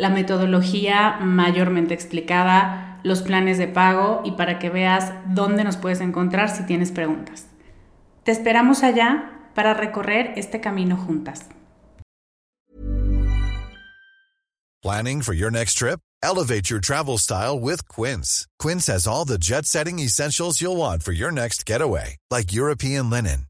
la metodología mayormente explicada, los planes de pago y para que veas dónde nos puedes encontrar si tienes preguntas. Te esperamos allá para recorrer este camino juntas. Planning for your next trip? Elevate your travel style with Quince. Quince has all the jet-setting essentials you'll want for your next getaway, like European linen,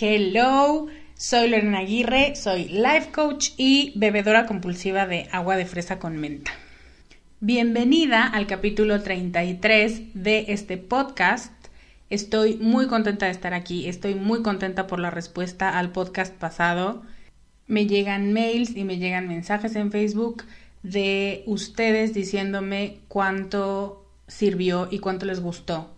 Hello, soy Lorena Aguirre, soy life coach y bebedora compulsiva de agua de fresa con menta. Bienvenida al capítulo 33 de este podcast. Estoy muy contenta de estar aquí, estoy muy contenta por la respuesta al podcast pasado. Me llegan mails y me llegan mensajes en Facebook de ustedes diciéndome cuánto sirvió y cuánto les gustó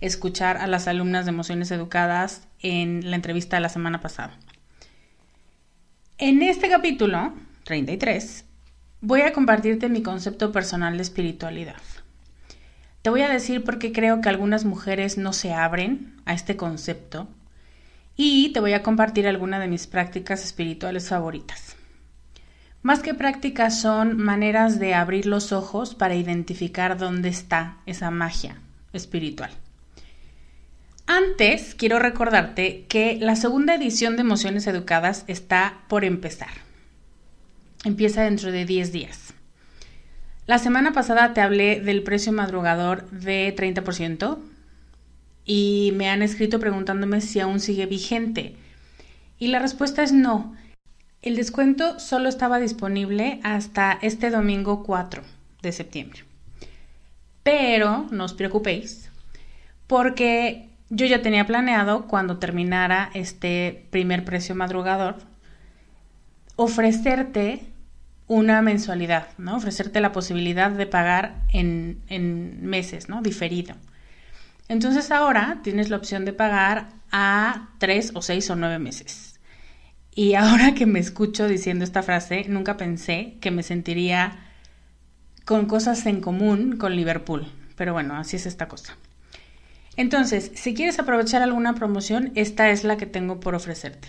escuchar a las alumnas de emociones educadas en la entrevista de la semana pasada. En este capítulo 33 voy a compartirte mi concepto personal de espiritualidad. Te voy a decir por qué creo que algunas mujeres no se abren a este concepto y te voy a compartir algunas de mis prácticas espirituales favoritas. Más que prácticas son maneras de abrir los ojos para identificar dónde está esa magia espiritual. Antes, quiero recordarte que la segunda edición de Emociones Educadas está por empezar. Empieza dentro de 10 días. La semana pasada te hablé del precio madrugador de 30% y me han escrito preguntándome si aún sigue vigente. Y la respuesta es no. El descuento solo estaba disponible hasta este domingo 4 de septiembre. Pero no os preocupéis, porque yo ya tenía planeado cuando terminara este primer precio madrugador ofrecerte una mensualidad, ¿no? Ofrecerte la posibilidad de pagar en, en meses, ¿no? Diferido. Entonces ahora tienes la opción de pagar a tres o seis o nueve meses. Y ahora que me escucho diciendo esta frase, nunca pensé que me sentiría con cosas en común con Liverpool. Pero bueno, así es esta cosa. Entonces, si quieres aprovechar alguna promoción, esta es la que tengo por ofrecerte.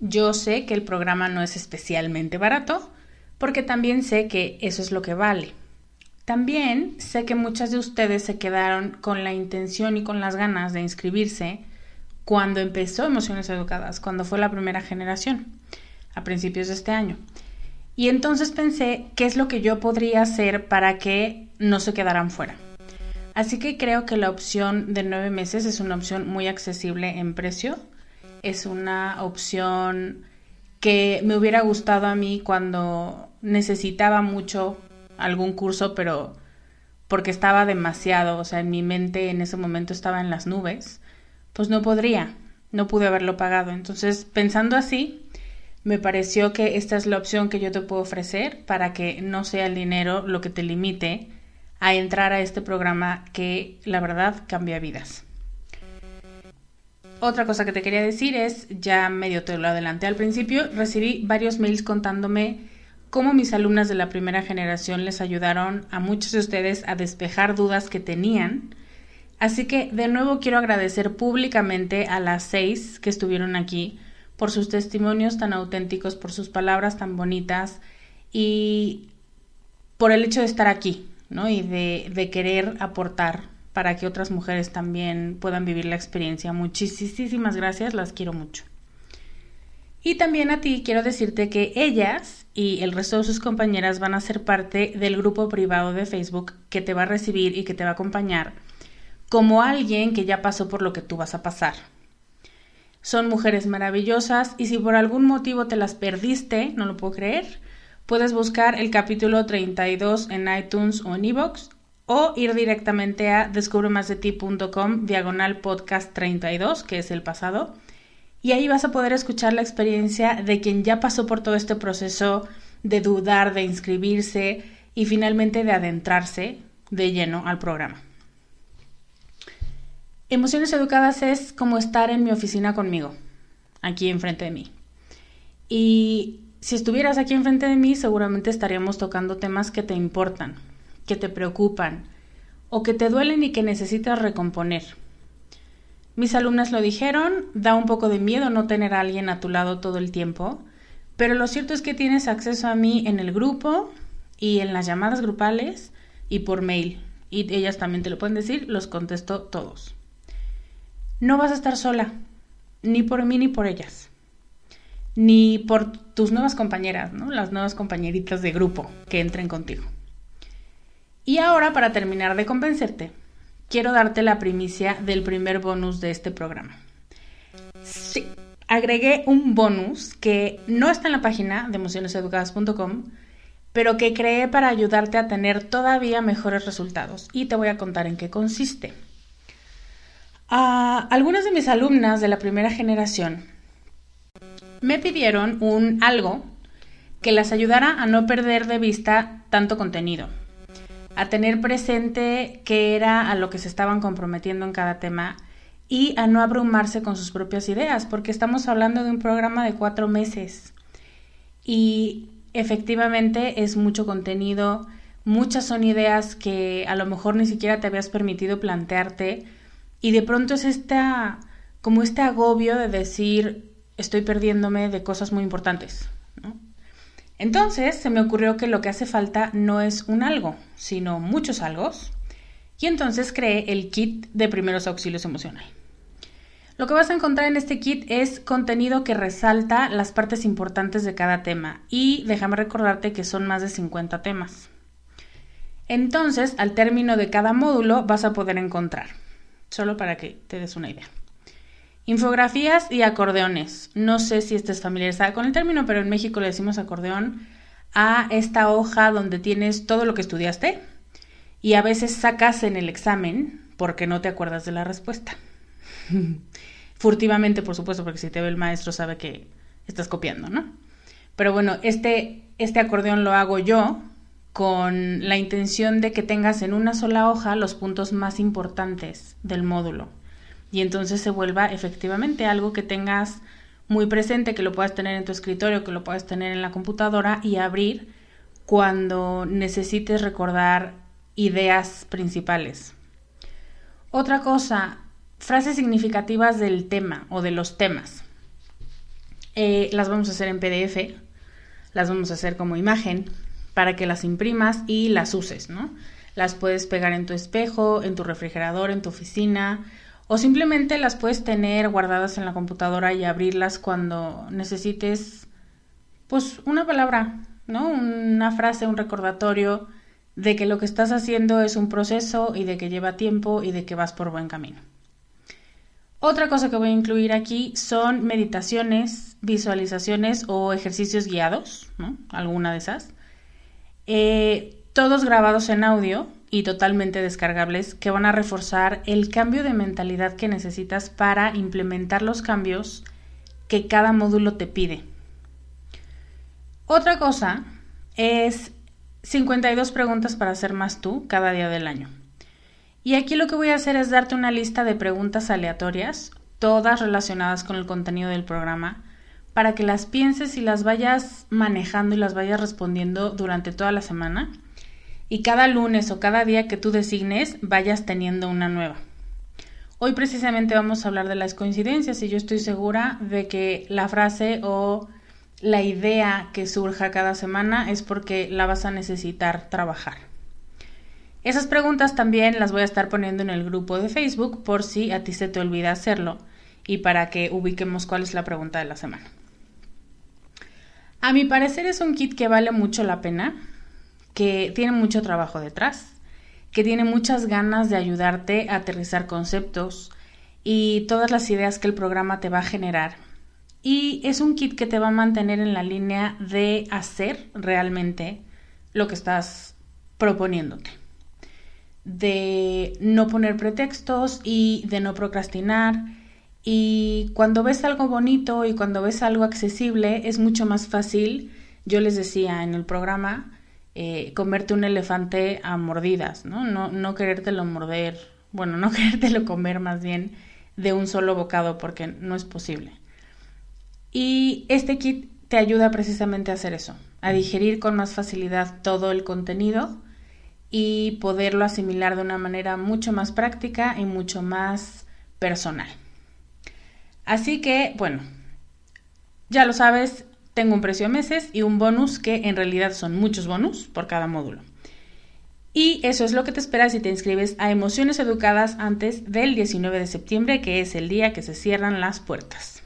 Yo sé que el programa no es especialmente barato, porque también sé que eso es lo que vale. También sé que muchas de ustedes se quedaron con la intención y con las ganas de inscribirse cuando empezó Emociones Educadas, cuando fue la primera generación, a principios de este año. Y entonces pensé qué es lo que yo podría hacer para que no se quedaran fuera. Así que creo que la opción de nueve meses es una opción muy accesible en precio. Es una opción que me hubiera gustado a mí cuando necesitaba mucho algún curso, pero porque estaba demasiado, o sea, en mi mente en ese momento estaba en las nubes, pues no podría, no pude haberlo pagado. Entonces, pensando así, me pareció que esta es la opción que yo te puedo ofrecer para que no sea el dinero lo que te limite a entrar a este programa que la verdad cambia vidas. Otra cosa que te quería decir es, ya medio te lo adelanté al principio, recibí varios mails contándome cómo mis alumnas de la primera generación les ayudaron a muchos de ustedes a despejar dudas que tenían. Así que de nuevo quiero agradecer públicamente a las seis que estuvieron aquí por sus testimonios tan auténticos, por sus palabras tan bonitas y por el hecho de estar aquí, y de, querer aportar para que otras mujeres también puedan vivir la experiencia. Muchísimas gracias, las quiero mucho. Y también a ti quiero decirte que ellas y el resto de sus compañeras van a ser parte del grupo privado de Facebook que te va a recibir y que te va a acompañar como alguien que ya pasó por lo que tú vas a pasar. Son mujeres maravillosas y si por algún motivo te las perdiste, no lo puedo creer, Puedes buscar el capítulo 32 en iTunes o en iVoox o ir directamente a descubremasdeti.com diagonal podcast 32, que es el pasado, y ahí vas a poder escuchar la experiencia de quien ya pasó por todo este proceso de dudar, de inscribirse y finalmente de adentrarse de lleno al programa. Emociones Educadas es como estar en mi oficina conmigo, aquí enfrente de mí. Y si estuvieras aquí enfrente de mí, seguramente estaríamos tocando temas que te importan, que te preocupan o que te duelen y que necesitas recomponer. Mis alumnas lo dijeron, da un poco de miedo no tener a alguien a tu lado todo el tiempo, pero lo cierto es que tienes acceso a mí en el grupo y en las llamadas grupales y por mail. Y ellas también te lo pueden decir, los contesto todos. No vas a estar sola, ni por mí ni por ellas ni por tus nuevas compañeras, ¿no? Las nuevas compañeritas de grupo que entren contigo. Y ahora, para terminar de convencerte, quiero darte la primicia del primer bonus de este programa. Sí, agregué un bonus que no está en la página de emocioneseducadas.com, pero que creé para ayudarte a tener todavía mejores resultados y te voy a contar en qué consiste. A algunas de mis alumnas de la primera generación me pidieron un algo que las ayudara a no perder de vista tanto contenido, a tener presente qué era a lo que se estaban comprometiendo en cada tema y a no abrumarse con sus propias ideas, porque estamos hablando de un programa de cuatro meses y efectivamente es mucho contenido, muchas son ideas que a lo mejor ni siquiera te habías permitido plantearte y de pronto es esta como este agobio de decir estoy perdiéndome de cosas muy importantes. Entonces se me ocurrió que lo que hace falta no es un algo, sino muchos algos, y entonces creé el kit de primeros auxilios emocional. Lo que vas a encontrar en este kit es contenido que resalta las partes importantes de cada tema y déjame recordarte que son más de 50 temas. Entonces, al término de cada módulo vas a poder encontrar, solo para que te des una idea. Infografías y acordeones. No sé si estés familiarizada con el término, pero en México le decimos acordeón a esta hoja donde tienes todo lo que estudiaste y a veces sacas en el examen porque no te acuerdas de la respuesta. Furtivamente, por supuesto, porque si te ve el maestro sabe que estás copiando, ¿no? Pero bueno, este, este acordeón lo hago yo con la intención de que tengas en una sola hoja los puntos más importantes del módulo y entonces se vuelva efectivamente algo que tengas muy presente, que lo puedas tener en tu escritorio, que lo puedas tener en la computadora y abrir cuando necesites recordar ideas principales. Otra cosa, frases significativas del tema o de los temas. Eh, las vamos a hacer en PDF, las vamos a hacer como imagen para que las imprimas y las uses, ¿no? Las puedes pegar en tu espejo, en tu refrigerador, en tu oficina, o simplemente las puedes tener guardadas en la computadora y abrirlas cuando necesites pues una palabra ¿no? Una frase, un recordatorio de que lo que estás haciendo es un proceso y de que lleva tiempo y de que vas por buen camino. Otra cosa que voy a incluir aquí son meditaciones, visualizaciones o ejercicios guiados, ¿no? Alguna de esas. Eh, todos grabados en audio y totalmente descargables que van a reforzar el cambio de mentalidad que necesitas para implementar los cambios que cada módulo te pide. Otra cosa es 52 preguntas para ser más tú cada día del año. Y aquí lo que voy a hacer es darte una lista de preguntas aleatorias, todas relacionadas con el contenido del programa, para que las pienses y las vayas manejando y las vayas respondiendo durante toda la semana. Y cada lunes o cada día que tú designes vayas teniendo una nueva. Hoy precisamente vamos a hablar de las coincidencias y yo estoy segura de que la frase o la idea que surja cada semana es porque la vas a necesitar trabajar. Esas preguntas también las voy a estar poniendo en el grupo de Facebook por si a ti se te olvida hacerlo y para que ubiquemos cuál es la pregunta de la semana. A mi parecer es un kit que vale mucho la pena, que tiene mucho trabajo detrás, que tiene muchas ganas de ayudarte a aterrizar conceptos y todas las ideas que el programa te va a generar y es un kit que te va a mantener en la línea de hacer realmente lo que estás proponiéndote. De no poner pretextos y de no procrastinar. Y cuando ves algo bonito y cuando ves algo accesible, es mucho más fácil, yo les decía en el programa, eh, comerte un elefante a mordidas, ¿no? ¿no? No querértelo morder, bueno, no querértelo comer más bien de un solo bocado porque no es posible. Y este kit te ayuda precisamente a hacer eso, a digerir con más facilidad todo el contenido y poderlo asimilar de una manera mucho más práctica y mucho más personal. Así que, bueno, ya lo sabes, tengo un precio a meses y un bonus que en realidad son muchos bonus por cada módulo. Y eso es lo que te espera si te inscribes a Emociones Educadas antes del 19 de septiembre, que es el día que se cierran las puertas.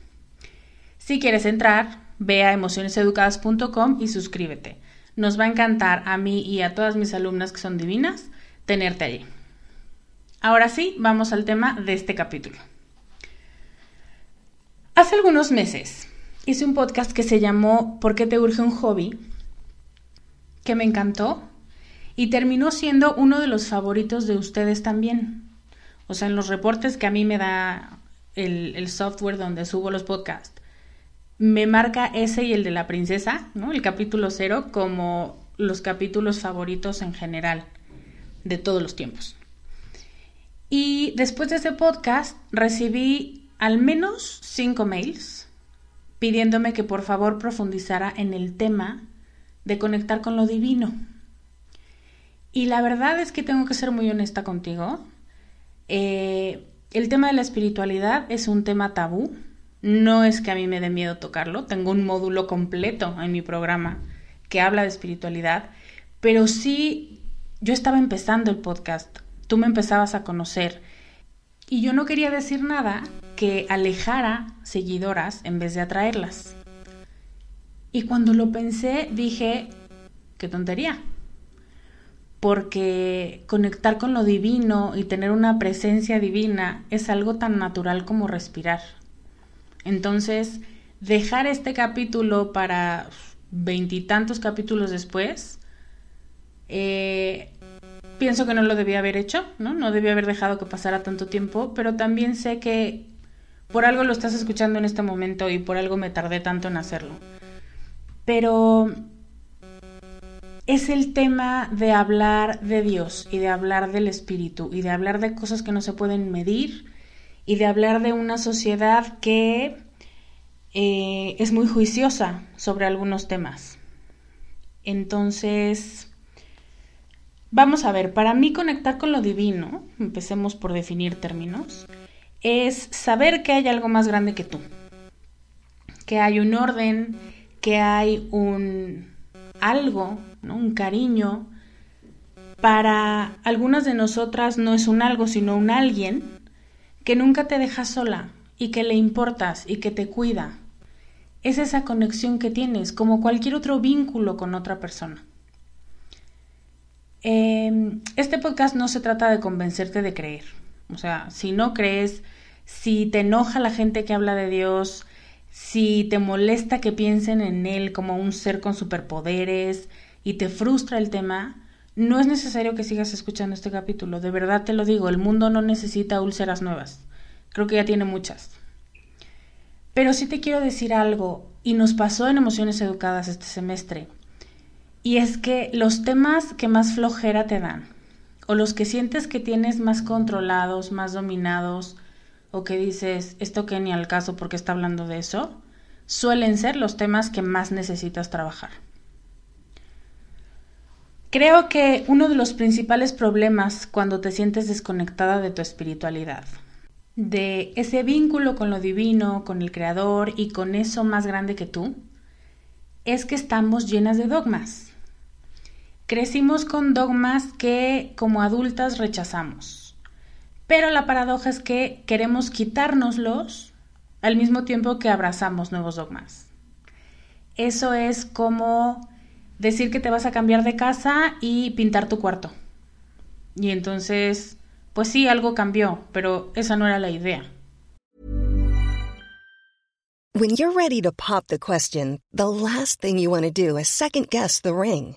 Si quieres entrar, ve a emocioneseducadas.com y suscríbete. Nos va a encantar a mí y a todas mis alumnas que son divinas tenerte allí. Ahora sí, vamos al tema de este capítulo. Hace algunos meses hice un podcast que se llamó ¿Por qué te urge un hobby? que me encantó y terminó siendo uno de los favoritos de ustedes también. O sea, en los reportes que a mí me da el, software donde subo los podcasts, me marca ese y el de la princesa, ¿no? El capítulo cero, como los capítulos favoritos en general de todos los tiempos. Y después de ese podcast recibí al menos cinco mails pidiéndome que por favor profundizara en el tema de conectar con lo divino. Y la verdad es que tengo que ser muy honesta contigo. Eh, el tema de la espiritualidad es un tema tabú. No es que a mí me dé miedo tocarlo, tengo un módulo completo en mi programa que habla de espiritualidad, pero sí yo estaba empezando el podcast, tú me empezabas a conocer y yo no quería decir nada que alejara seguidoras en vez de atraerlas. Y cuando lo pensé dije, qué tontería, porque conectar con lo divino y tener una presencia divina es algo tan natural como respirar. Entonces, dejar este capítulo para veintitantos capítulos después, eh, pienso que no lo debía haber hecho, ¿no? No debía haber dejado que pasara tanto tiempo, pero también sé que por algo lo estás escuchando en este momento y por algo me tardé tanto en hacerlo. Pero es el tema de hablar de Dios y de hablar del Espíritu y de hablar de cosas que no se pueden medir y de hablar de una sociedad que eh, es muy juiciosa sobre algunos temas. Entonces, vamos a ver, para mí conectar con lo divino, empecemos por definir términos, es saber que hay algo más grande que tú, que hay un orden, que hay un algo, un cariño. Para algunas de nosotras no es un algo, sino un alguien que nunca te deja sola y que le importas y que te cuida. es esa conexión que tienes, como cualquier otro vínculo con otra persona. Em, este podcast no se trata de convencerte de creer. O sea, si no crees, si te enoja la gente que habla de Dios, si te molesta que piensen en Él como un ser con superpoderes y te frustra el tema, no es necesario que sigas escuchando este capítulo. De verdad te lo digo, el mundo no necesita úlceras nuevas. Creo que ya tiene muchas. Pero sí te quiero decir algo, y nos pasó en Emociones Educadas este semestre, y es que los temas que más flojera te dan, o los que sientes que tienes más controlados, más dominados, o que dices, esto que ni al caso porque está hablando de eso, suelen ser los temas que más necesitas trabajar. Creo que uno de los principales problemas cuando te sientes desconectada de tu espiritualidad, de ese vínculo con lo divino, con el Creador y con eso más grande que tú, es que estamos llenas de dogmas. Crecimos con dogmas que como adultas rechazamos. Pero la paradoja es que queremos quitárnoslos al mismo tiempo que abrazamos nuevos dogmas. Eso es como decir que te vas a cambiar de casa y pintar tu cuarto. Y entonces pues sí, algo cambió, pero esa no era la idea. When you're ready to pop the question, the last thing you want to do is second guess the ring.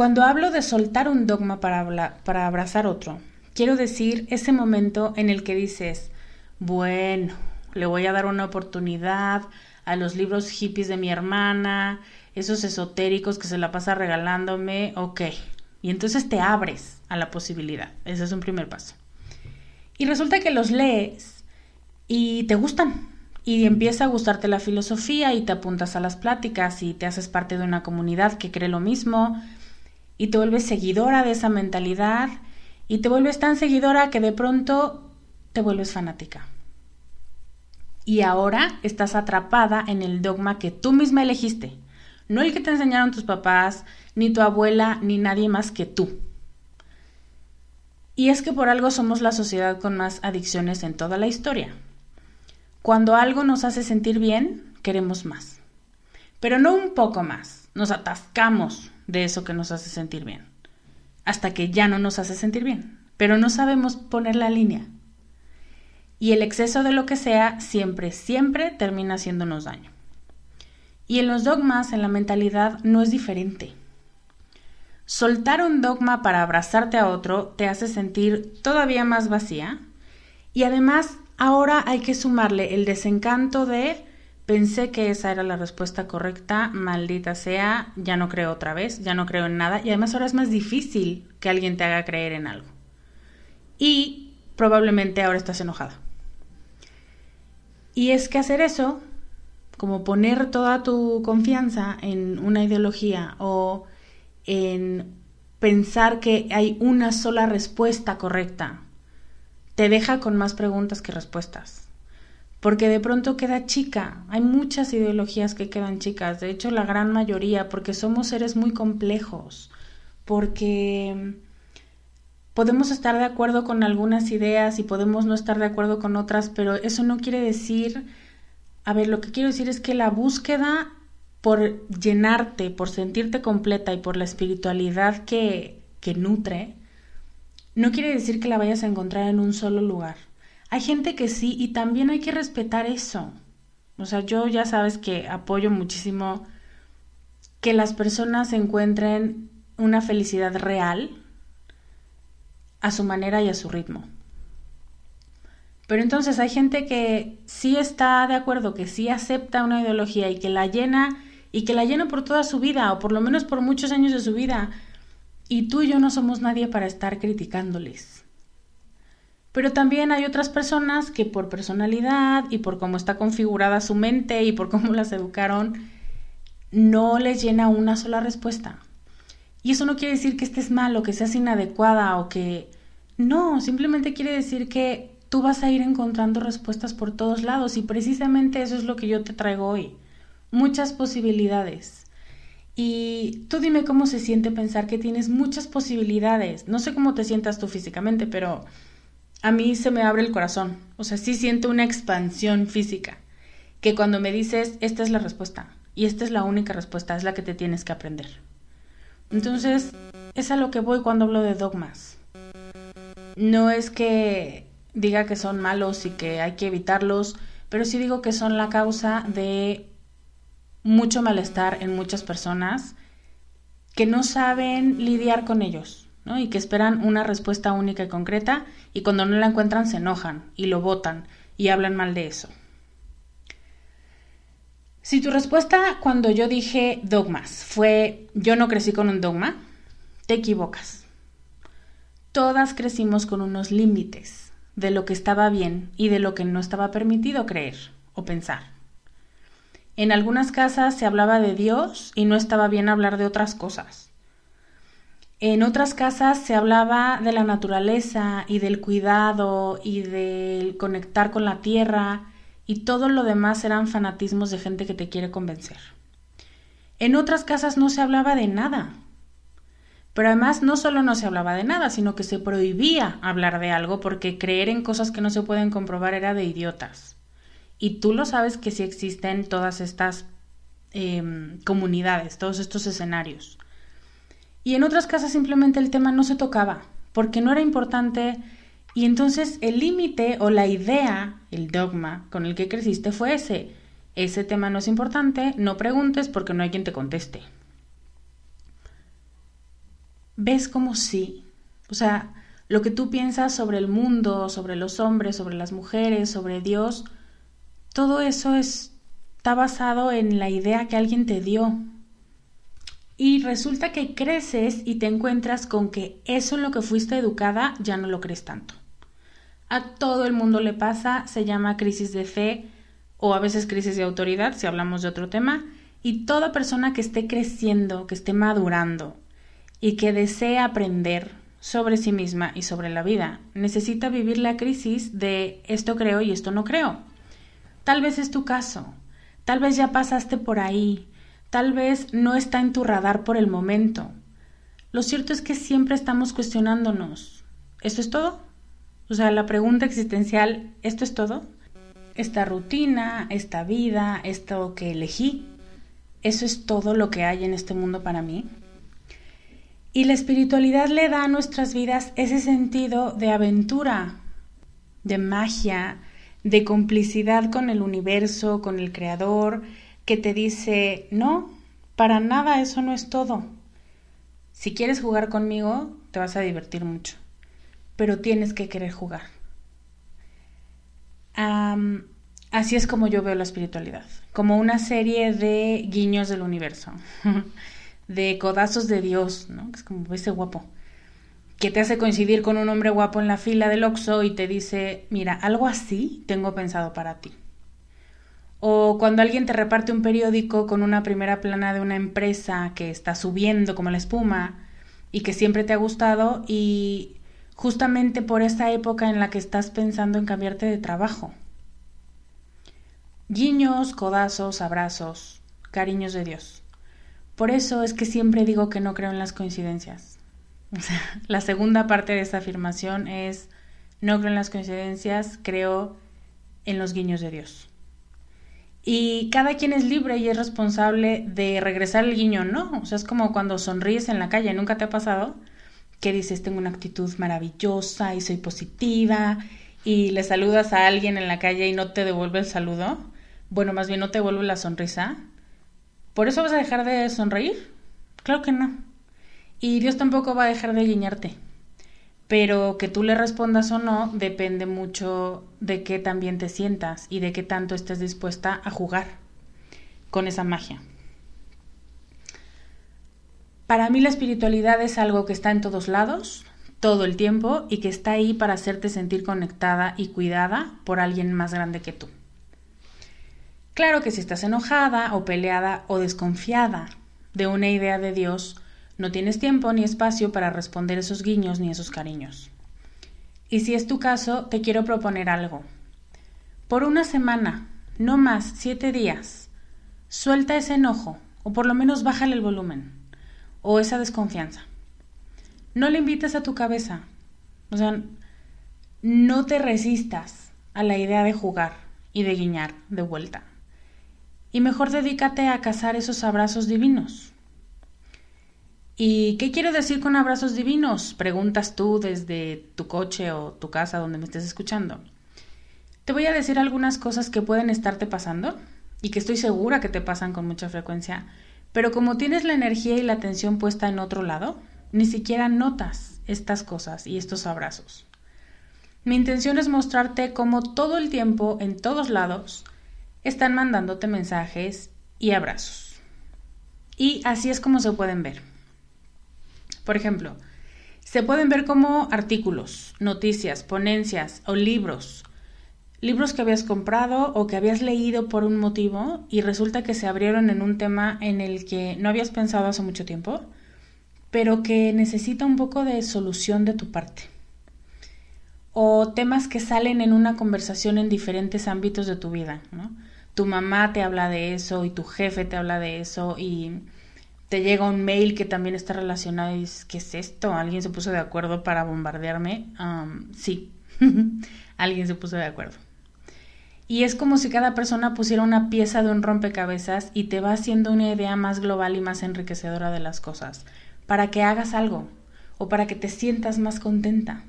Cuando hablo de soltar un dogma para, para abrazar otro, quiero decir ese momento en el que dices, bueno, le voy a dar una oportunidad a los libros hippies de mi hermana, esos esotéricos que se la pasa regalándome, ok. Y entonces te abres a la posibilidad. Ese es un primer paso. Y resulta que los lees y te gustan. Y empieza a gustarte la filosofía y te apuntas a las pláticas y te haces parte de una comunidad que cree lo mismo y te vuelves seguidora de esa mentalidad y te vuelves tan seguidora que de pronto te vuelves fanática. Y ahora estás atrapada en el dogma que tú misma elegiste, no el que te enseñaron tus papás, ni tu abuela, ni nadie más que tú. Y es que por algo somos la sociedad con más adicciones en toda la historia. Cuando algo nos hace sentir bien, queremos más. Pero no un poco más, nos atascamos de eso que nos hace sentir bien. Hasta que ya no nos hace sentir bien. Pero no sabemos poner la línea. Y el exceso de lo que sea siempre, siempre termina haciéndonos daño. Y en los dogmas, en la mentalidad, no es diferente. Soltar un dogma para abrazarte a otro te hace sentir todavía más vacía y además ahora hay que sumarle el desencanto de pensé que esa era la respuesta correcta, maldita sea, ya no creo otra vez, ya no creo en nada y además ahora es más difícil que alguien te haga creer en algo. Y probablemente ahora estás enojada. Y es que hacer eso, como poner toda tu confianza en una ideología o en pensar que hay una sola respuesta correcta. Te deja con más preguntas que respuestas. Porque de pronto queda chica. Hay muchas ideologías que quedan chicas. De hecho, la gran mayoría, porque somos seres muy complejos. Porque podemos estar de acuerdo con algunas ideas y podemos no estar de acuerdo con otras, pero eso no quiere decir... A ver, lo que quiero decir es que la búsqueda por llenarte, por sentirte completa y por la espiritualidad que, que nutre, no quiere decir que la vayas a encontrar en un solo lugar. Hay gente que sí y también hay que respetar eso. O sea, yo ya sabes que apoyo muchísimo que las personas encuentren una felicidad real a su manera y a su ritmo. Pero entonces hay gente que sí está de acuerdo, que sí acepta una ideología y que la llena y que la llena por toda su vida o por lo menos por muchos años de su vida. Y tú y yo no somos nadie para estar criticándoles. Pero también hay otras personas que por personalidad y por cómo está configurada su mente y por cómo las educaron, no les llena una sola respuesta. Y eso no quiere decir que estés mal o que seas inadecuada o que... No, simplemente quiere decir que tú vas a ir encontrando respuestas por todos lados y precisamente eso es lo que yo te traigo hoy. Muchas posibilidades. Y tú dime cómo se siente pensar que tienes muchas posibilidades. No sé cómo te sientas tú físicamente, pero a mí se me abre el corazón. O sea, sí siento una expansión física. Que cuando me dices, esta es la respuesta. Y esta es la única respuesta, es la que te tienes que aprender. Entonces, es a lo que voy cuando hablo de dogmas. No es que diga que son malos y que hay que evitarlos, pero sí digo que son la causa de mucho malestar en muchas personas que no saben lidiar con ellos, Y que esperan una respuesta única y concreta y cuando no la encuentran se enojan y lo votan y hablan mal de eso. Si tu respuesta cuando yo dije dogmas fue yo no crecí con un dogma, te equivocas. Todas crecimos con unos límites de lo que estaba bien y de lo que no estaba permitido creer o pensar. En algunas casas se hablaba de Dios y no estaba bien hablar de otras cosas. En otras casas se hablaba de la naturaleza y del cuidado y del conectar con la tierra y todo lo demás eran fanatismos de gente que te quiere convencer. En otras casas no se hablaba de nada. Pero además no solo no se hablaba de nada, sino que se prohibía hablar de algo porque creer en cosas que no se pueden comprobar era de idiotas. Y tú lo sabes que sí existen todas estas em, comunidades, todos estos escenarios. Y en otras casas simplemente el tema no se tocaba, porque no era importante y entonces el límite o la idea, el dogma con el que creciste fue ese. Ese tema no es importante, no preguntes porque no hay quien te conteste. ¿Ves como sí? O sea, lo que tú piensas sobre el mundo, sobre los hombres, sobre las mujeres, sobre Dios, todo eso está basado en la idea que alguien te dio. Y resulta que creces y te encuentras con que eso en lo que fuiste educada ya no lo crees tanto a todo el mundo le pasa, se llama crisis de fe o a veces crisis de autoridad, si hablamos de otro tema, y toda persona que esté creciendo, que esté madurando y que desee aprender sobre sí misma y sobre la vida, necesita vivir la crisis de esto creo y esto no creo. Tal vez es tu caso, tal vez ya pasaste por ahí, tal vez no está en tu radar por el momento. Lo cierto es que siempre estamos cuestionándonos. ¿Eso es todo? O sea, la pregunta existencial, ¿esto es todo? Esta rutina, esta vida, esto que elegí, ¿eso es todo lo que hay en este mundo para mí? Y la espiritualidad le da a nuestras vidas ese sentido de aventura, de magia, de complicidad con el universo, con el creador, que te dice, no, para nada eso no es todo. Si quieres jugar conmigo, te vas a divertir mucho pero tienes que querer jugar. así es como yo veo la espiritualidad, como una serie de guiños del universo, de codazos de Dios, ¿no? Es como ese guapo, que te hace coincidir con un hombre guapo en la fila del Oxxo y te dice, mira, algo así tengo pensado para ti. O cuando alguien te reparte un periódico con una primera plana de una empresa que está subiendo como la espuma y que siempre te ha gustado y justamente por esa época en la que estás pensando en cambiarte de trabajo. Guiños, codazos, abrazos, cariños de Dios. Por eso es que siempre digo que no creo en las coincidencias. la segunda parte de esta afirmación es no creo en las coincidencias, creo en los guiños de Dios. Y cada quien es libre y es responsable de regresar el guiño, ¿no? O sea, es como cuando sonríes en la calle, ¿nunca te ha pasado? que dices tengo una actitud maravillosa y soy positiva y le saludas a alguien en la calle y no te devuelve el saludo, bueno, más bien no te devuelve la sonrisa, ¿por eso vas a dejar de sonreír? Claro que no. Y Dios tampoco va a dejar de guiñarte. Pero que tú le respondas o no depende mucho de qué también te sientas y de qué tanto estés dispuesta a jugar con esa magia. Para mí la espiritualidad es algo que está en todos lados, todo el tiempo, y que está ahí para hacerte sentir conectada y cuidada por alguien más grande que tú. Claro que si estás enojada o peleada o desconfiada de una idea de Dios, no tienes tiempo ni espacio para responder esos guiños ni esos cariños. Y si es tu caso, te quiero proponer algo. Por una semana, no más, siete días, suelta ese enojo, o por lo menos bájale el volumen, o esa desconfianza. No le invites a tu cabeza, o sea, no te resistas a la idea de jugar y de guiñar de vuelta. Y mejor dedícate a cazar esos abrazos divinos. ¿Y qué quiero decir con abrazos divinos? Preguntas tú desde tu coche o tu casa donde me estés escuchando. Te voy a decir algunas cosas que pueden estarte pasando y que estoy segura que te pasan con mucha frecuencia, pero como tienes la energía y la atención puesta en otro lado, ni siquiera notas estas cosas y estos abrazos. Mi intención es mostrarte cómo todo el tiempo, en todos lados, están mandándote mensajes y abrazos. Y así es como se pueden ver. Por ejemplo, se pueden ver como artículos, noticias, ponencias o libros. Libros que habías comprado o que habías leído por un motivo y resulta que se abrieron en un tema en el que no habías pensado hace mucho tiempo, pero que necesita un poco de solución de tu parte o temas que salen en una conversación en diferentes ámbitos de tu vida, ¿no? Tu mamá te habla de eso y tu jefe te habla de eso y te llega un mail que también está relacionado y dices, ¿qué es esto? ¿Alguien se puso de acuerdo para bombardearme? sí, alguien se puso de acuerdo. Y es como si cada persona pusiera una pieza de un rompecabezas y te va haciendo una idea más global y más enriquecedora de las cosas, para que hagas algo o para que te sientas más contenta.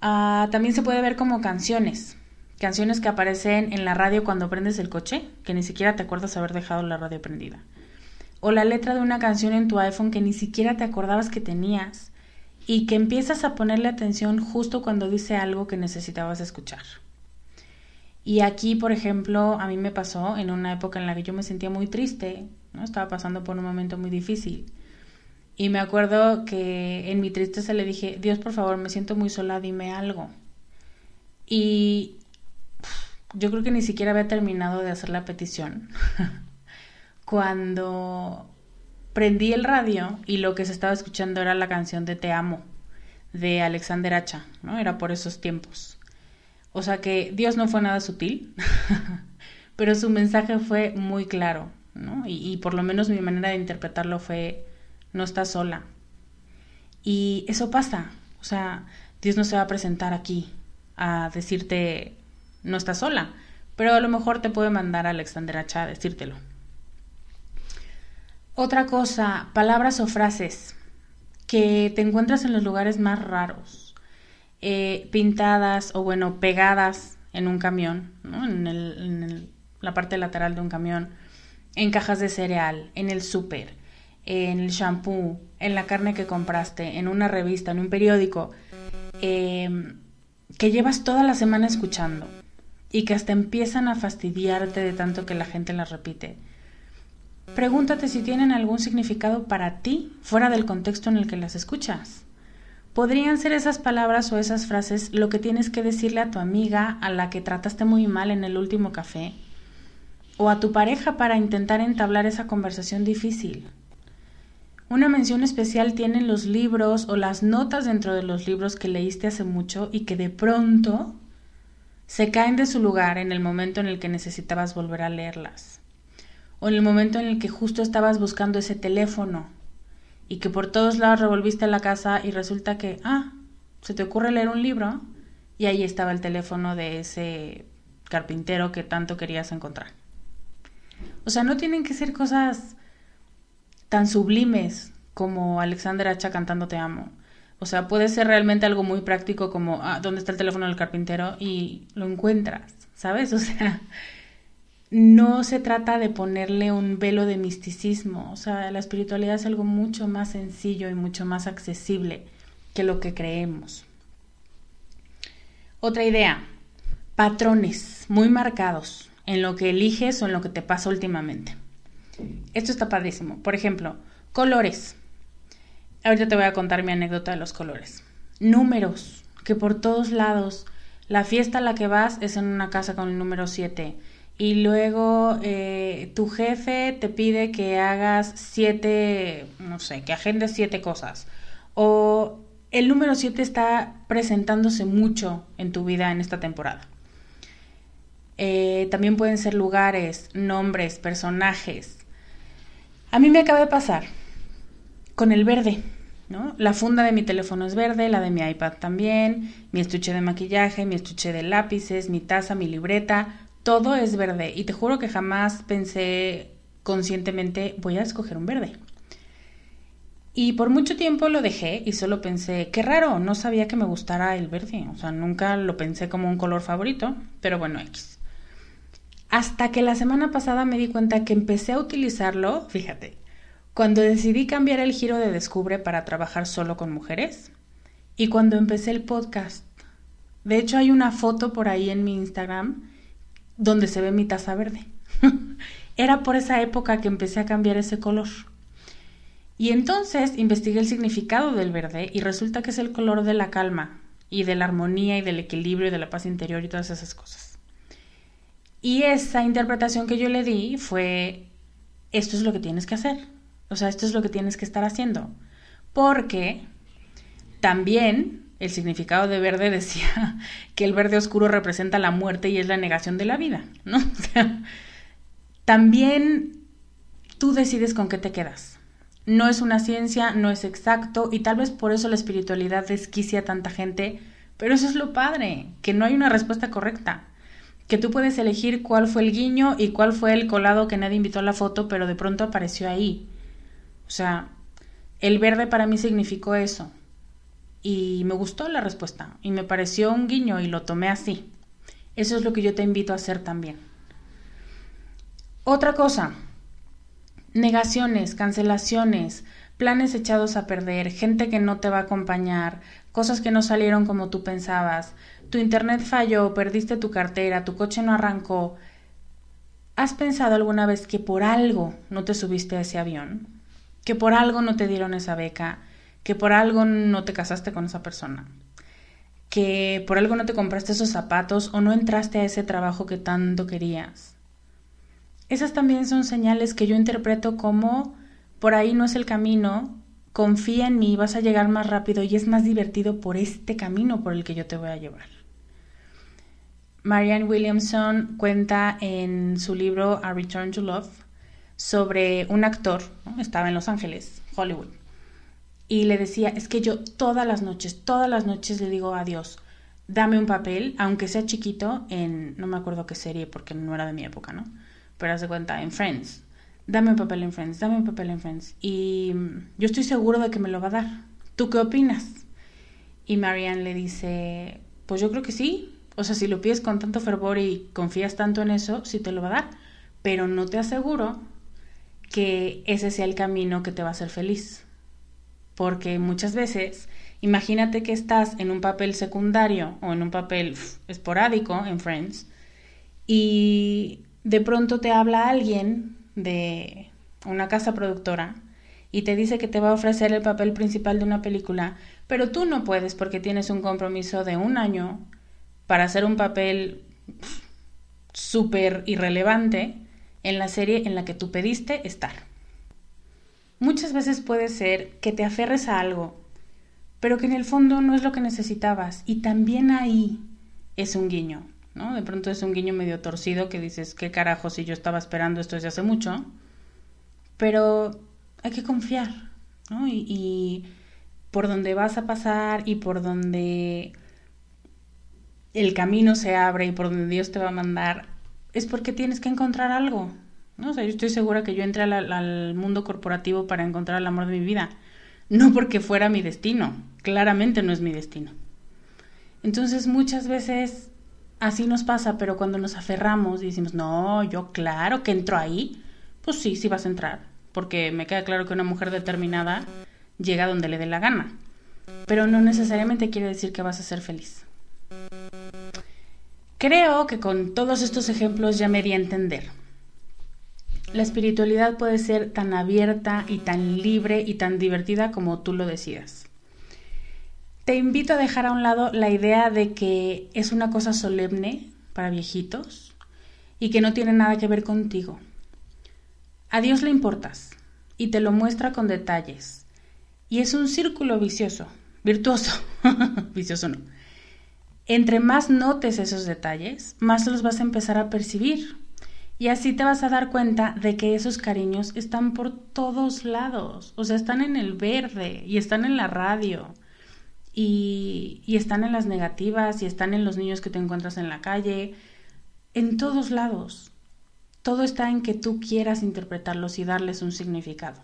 Ah, también se puede ver como canciones. Canciones que aparecen en la radio cuando prendes el coche, que ni siquiera te acuerdas haber dejado la radio prendida. O la letra de una canción en tu iPhone que ni siquiera te acordabas que tenías y que empiezas a ponerle atención justo cuando dice algo que necesitabas escuchar. Y aquí, por ejemplo, a mí me pasó en una época en la que yo me sentía muy triste, ¿no? Estaba pasando por un momento muy difícil. Y me acuerdo que en mi tristeza le dije, Dios, por favor, me siento muy sola, dime algo. Y yo creo que ni siquiera había terminado de hacer la petición. Cuando prendí el radio y lo que se estaba escuchando era la canción de Te amo de Alexander Hacha, ¿no? Era por esos tiempos. O sea que Dios no fue nada sutil, pero su mensaje fue muy claro, ¿no? Y, por lo menos mi manera de interpretarlo fue no estás sola. Y eso pasa, o sea, Dios no se va a presentar aquí a decirte no estás sola, pero a lo mejor te puede mandar a Alexander Hacha a decírtelo. Otra cosa, palabras o frases que te encuentras en los lugares más raros, eh, pintadas o bueno, pegadas en un camión, ¿no? en, en la parte lateral de un camión, en cajas de cereal, en el súper, en el shampoo, en la carne que compraste, en una revista, en un periódico, em, que llevas toda la semana escuchando y que hasta empiezan a fastidiarte de tanto que la gente las repite. Pregúntate si tienen algún significado para ti fuera del contexto en el que las escuchas. ¿Podrían ser esas palabras o esas frases lo que tienes que decirle a tu amiga a la que trataste muy mal en el último café? ¿O a tu pareja para intentar entablar esa conversación difícil? Una mención especial tienen los libros o las notas dentro de los libros que leíste hace mucho y que de pronto se caen de su lugar en el momento en el que necesitabas volver a leerlas. O en el momento en el que justo estabas buscando ese teléfono y que por todos lados revolviste la casa y resulta que, ah, se te ocurre leer un libro y ahí estaba el teléfono de ese carpintero que tanto querías encontrar. O sea, no tienen que ser cosas tan sublimes como Alexander Hacha cantando Te amo. O sea, puede ser realmente algo muy práctico como, ah, ¿dónde está el teléfono del carpintero? Y lo encuentras, ¿sabes? O sea, no se trata de ponerle un velo de misticismo. O sea, la espiritualidad es algo mucho más sencillo y mucho más accesible que lo que creemos. Otra idea, patrones muy marcados en lo que eliges o en lo que te pasa últimamente. Esto está padrísimo. Por ejemplo, colores. Ahorita te voy a contar mi anécdota de los colores. Números, que por todos lados, la fiesta a la que vas es en una casa con el número 7 y luego eh, tu jefe te pide que hagas siete, no sé, que agendes siete cosas. O el número siete está presentándose mucho en tu vida en esta temporada. Eh, también pueden ser lugares, nombres, personajes. A mí me acaba de pasar con el verde. ¿no? La funda de mi teléfono es verde, la de mi iPad también, mi estuche de maquillaje, mi estuche de lápices, mi taza, mi libreta, todo es verde y te juro que jamás pensé conscientemente voy a escoger un verde. Y por mucho tiempo lo dejé y solo pensé, qué raro, no sabía que me gustara el verde, o sea, nunca lo pensé como un color favorito, pero bueno, X. Hasta que la semana pasada me di cuenta que empecé a utilizarlo, fíjate, cuando decidí cambiar el giro de Descubre para trabajar solo con mujeres y cuando empecé el podcast. De hecho, hay una foto por ahí en mi Instagram donde se ve mi taza verde. Era por esa época que empecé a cambiar ese color. Y entonces investigué el significado del verde y resulta que es el color de la calma y de la armonía y del equilibrio y de la paz interior y todas esas cosas. Y esa interpretación que yo le di fue, esto es lo que tienes que hacer. O sea, esto es lo que tienes que estar haciendo. Porque también el significado de verde decía que el verde oscuro representa la muerte y es la negación de la vida, ¿no? también tú decides con qué te quedas. No es una ciencia, no es exacto y tal vez por eso la espiritualidad desquicia a tanta gente, pero eso es lo padre, que no hay una respuesta correcta, que tú puedes elegir cuál fue el guiño y cuál fue el colado que nadie invitó a la foto, pero de pronto apareció ahí. O sea, el verde para mí significó eso, y me gustó la respuesta y me pareció un guiño y lo tomé así. Eso es lo que yo te invito a hacer también. Otra cosa, negaciones, cancelaciones, planes echados a perder, gente que no te va a acompañar, cosas que no salieron como tú pensabas, tu internet falló, perdiste tu cartera, tu coche no arrancó. ¿Has pensado alguna vez que por algo no te subiste a ese avión? ¿Que por algo no te dieron esa beca? Que por algo no te casaste con esa persona, que por algo no te compraste esos zapatos o no entraste a ese trabajo que tanto querías. Esas también son señales que yo interpreto como por ahí no es el camino, confía en mí, vas a llegar más rápido y es más divertido por este camino por el que yo te voy a llevar. Marianne Williamson cuenta en su libro A Return to Love sobre un actor, estaba en Los Ángeles, Hollywood, y le decía, es que yo todas las noches, todas las noches le digo a Dios, dame un papel, aunque sea chiquito, en, no me acuerdo qué serie, porque no era de mi época, ¿no? Pero haz de cuenta, en Friends. Dame un papel en Friends, dame un papel en Friends. Y mm, yo estoy seguro de que me lo va a dar. ¿Tú qué opinas? Y Marianne le dice, pues yo creo que sí. O sea, si lo pides con tanto fervor y confías tanto en eso, sí te lo va a dar. Pero no te aseguro que ese sea el camino que te va a hacer feliz porque muchas veces, imagínate que estás en un papel secundario o en un papel esporádico en Friends y de pronto te habla alguien de una casa productora y te dice que te va a ofrecer el papel principal de una película, pero tú no puedes porque tienes un compromiso de un año para hacer un papel súper irrelevante en la serie en la que tú pediste estar. Muchas veces puede ser que te aferres a algo, pero que en el fondo no es lo que necesitabas y también ahí es un guiño, ¿no? De pronto es un guiño medio torcido que dices, ¿qué carajo si yo estaba esperando esto desde hace mucho? Pero hay que confiar, ¿no? Y, y por donde vas a pasar y por donde el camino se abre y por donde Dios te va a mandar, es porque tienes que encontrar algo, ¿no? O sea, yo estoy segura que yo entré al, mundo corporativo para encontrar el amor de mi vida, no porque fuera mi destino, claramente no es mi destino. Entonces muchas veces así nos pasa, pero cuando nos aferramos y decimos, no, yo claro que entro ahí, pues sí, sí vas a entrar, porque me queda claro que una mujer determinada llega donde le dé la gana, pero no necesariamente quiere decir que vas a ser feliz. Creo que con todos estos ejemplos ya me di a entender la espiritualidad puede ser tan abierta y tan libre y tan divertida como tú lo decidas. Te invito a dejar a un lado la idea de que es una cosa solemne para viejitos y que no tiene nada que ver contigo. A Dios le importas y te lo muestra con detalles. Y es un círculo vicioso, virtuoso, vicioso no. Entre más notes esos detalles, más los vas a empezar a percibir. Y así te vas a dar cuenta de que esos cariños están por todos lados. O sea, están en el verde y están en la radio. Y, y, están en las negativas y están en los niños que te encuentras en la calle. En todos lados. Todo está en que tú quieras interpretarlos y darles un significado.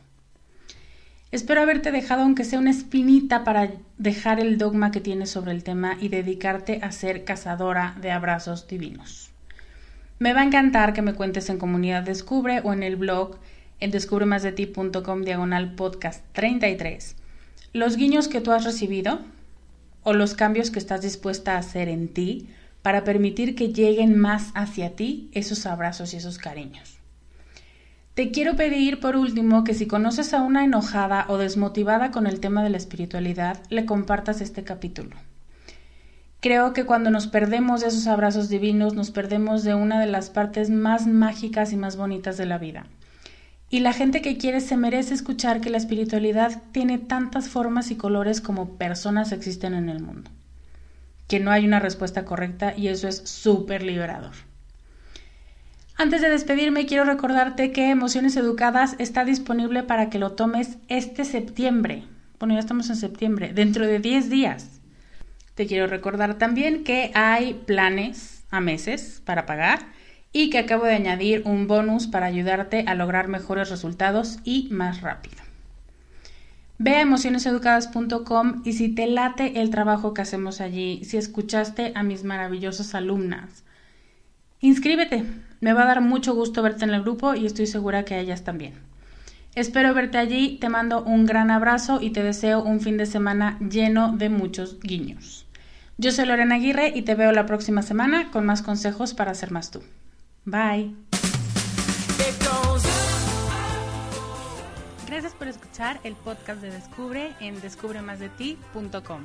Espero haberte dejado aunque sea una espinita para dejar el dogma que tienes sobre el tema y dedicarte a ser cazadora de abrazos divinos. Me va a encantar que me cuentes en Comunidad Descubre o en el blog en descubremasdeti.com diagonal podcast 33 los guiños que tú has recibido o los cambios que estás dispuesta a hacer en ti para permitir que lleguen más hacia ti esos abrazos y esos cariños. Te quiero pedir por último que si conoces a una enojada o desmotivada con el tema de la espiritualidad, le compartas este capítulo. Creo que cuando nos perdemos de esos abrazos divinos, nos perdemos de una de las partes más mágicas y más bonitas de la vida. Y la gente que quiere se merece escuchar que la espiritualidad tiene tantas formas y colores como personas existen en el mundo que no hay una respuesta correcta y eso es súper liberador. Antes de despedirme, quiero recordarte que Emociones Educadas está disponible para que lo tomes este septiembre. Bueno, ya estamos en septiembre, dentro de 10 días. Te quiero recordar también que hay planes a meses para pagar y que acabo de añadir un bonus para ayudarte a lograr mejores resultados y más rápido. Ve a emocioneseducadas.com y si te late el trabajo que hacemos allí, si escuchaste a mis maravillosas alumnas, inscríbete. Me va a dar mucho gusto verte en el grupo y estoy segura que a ellas también. Espero verte allí, te mando un gran abrazo y te deseo un fin de semana lleno de muchos guiños. Yo soy Lorena Aguirre y te veo la próxima semana con más consejos para ser más tú. Bye. Gracias por escuchar el podcast de Descubre en descubremasdeti.com.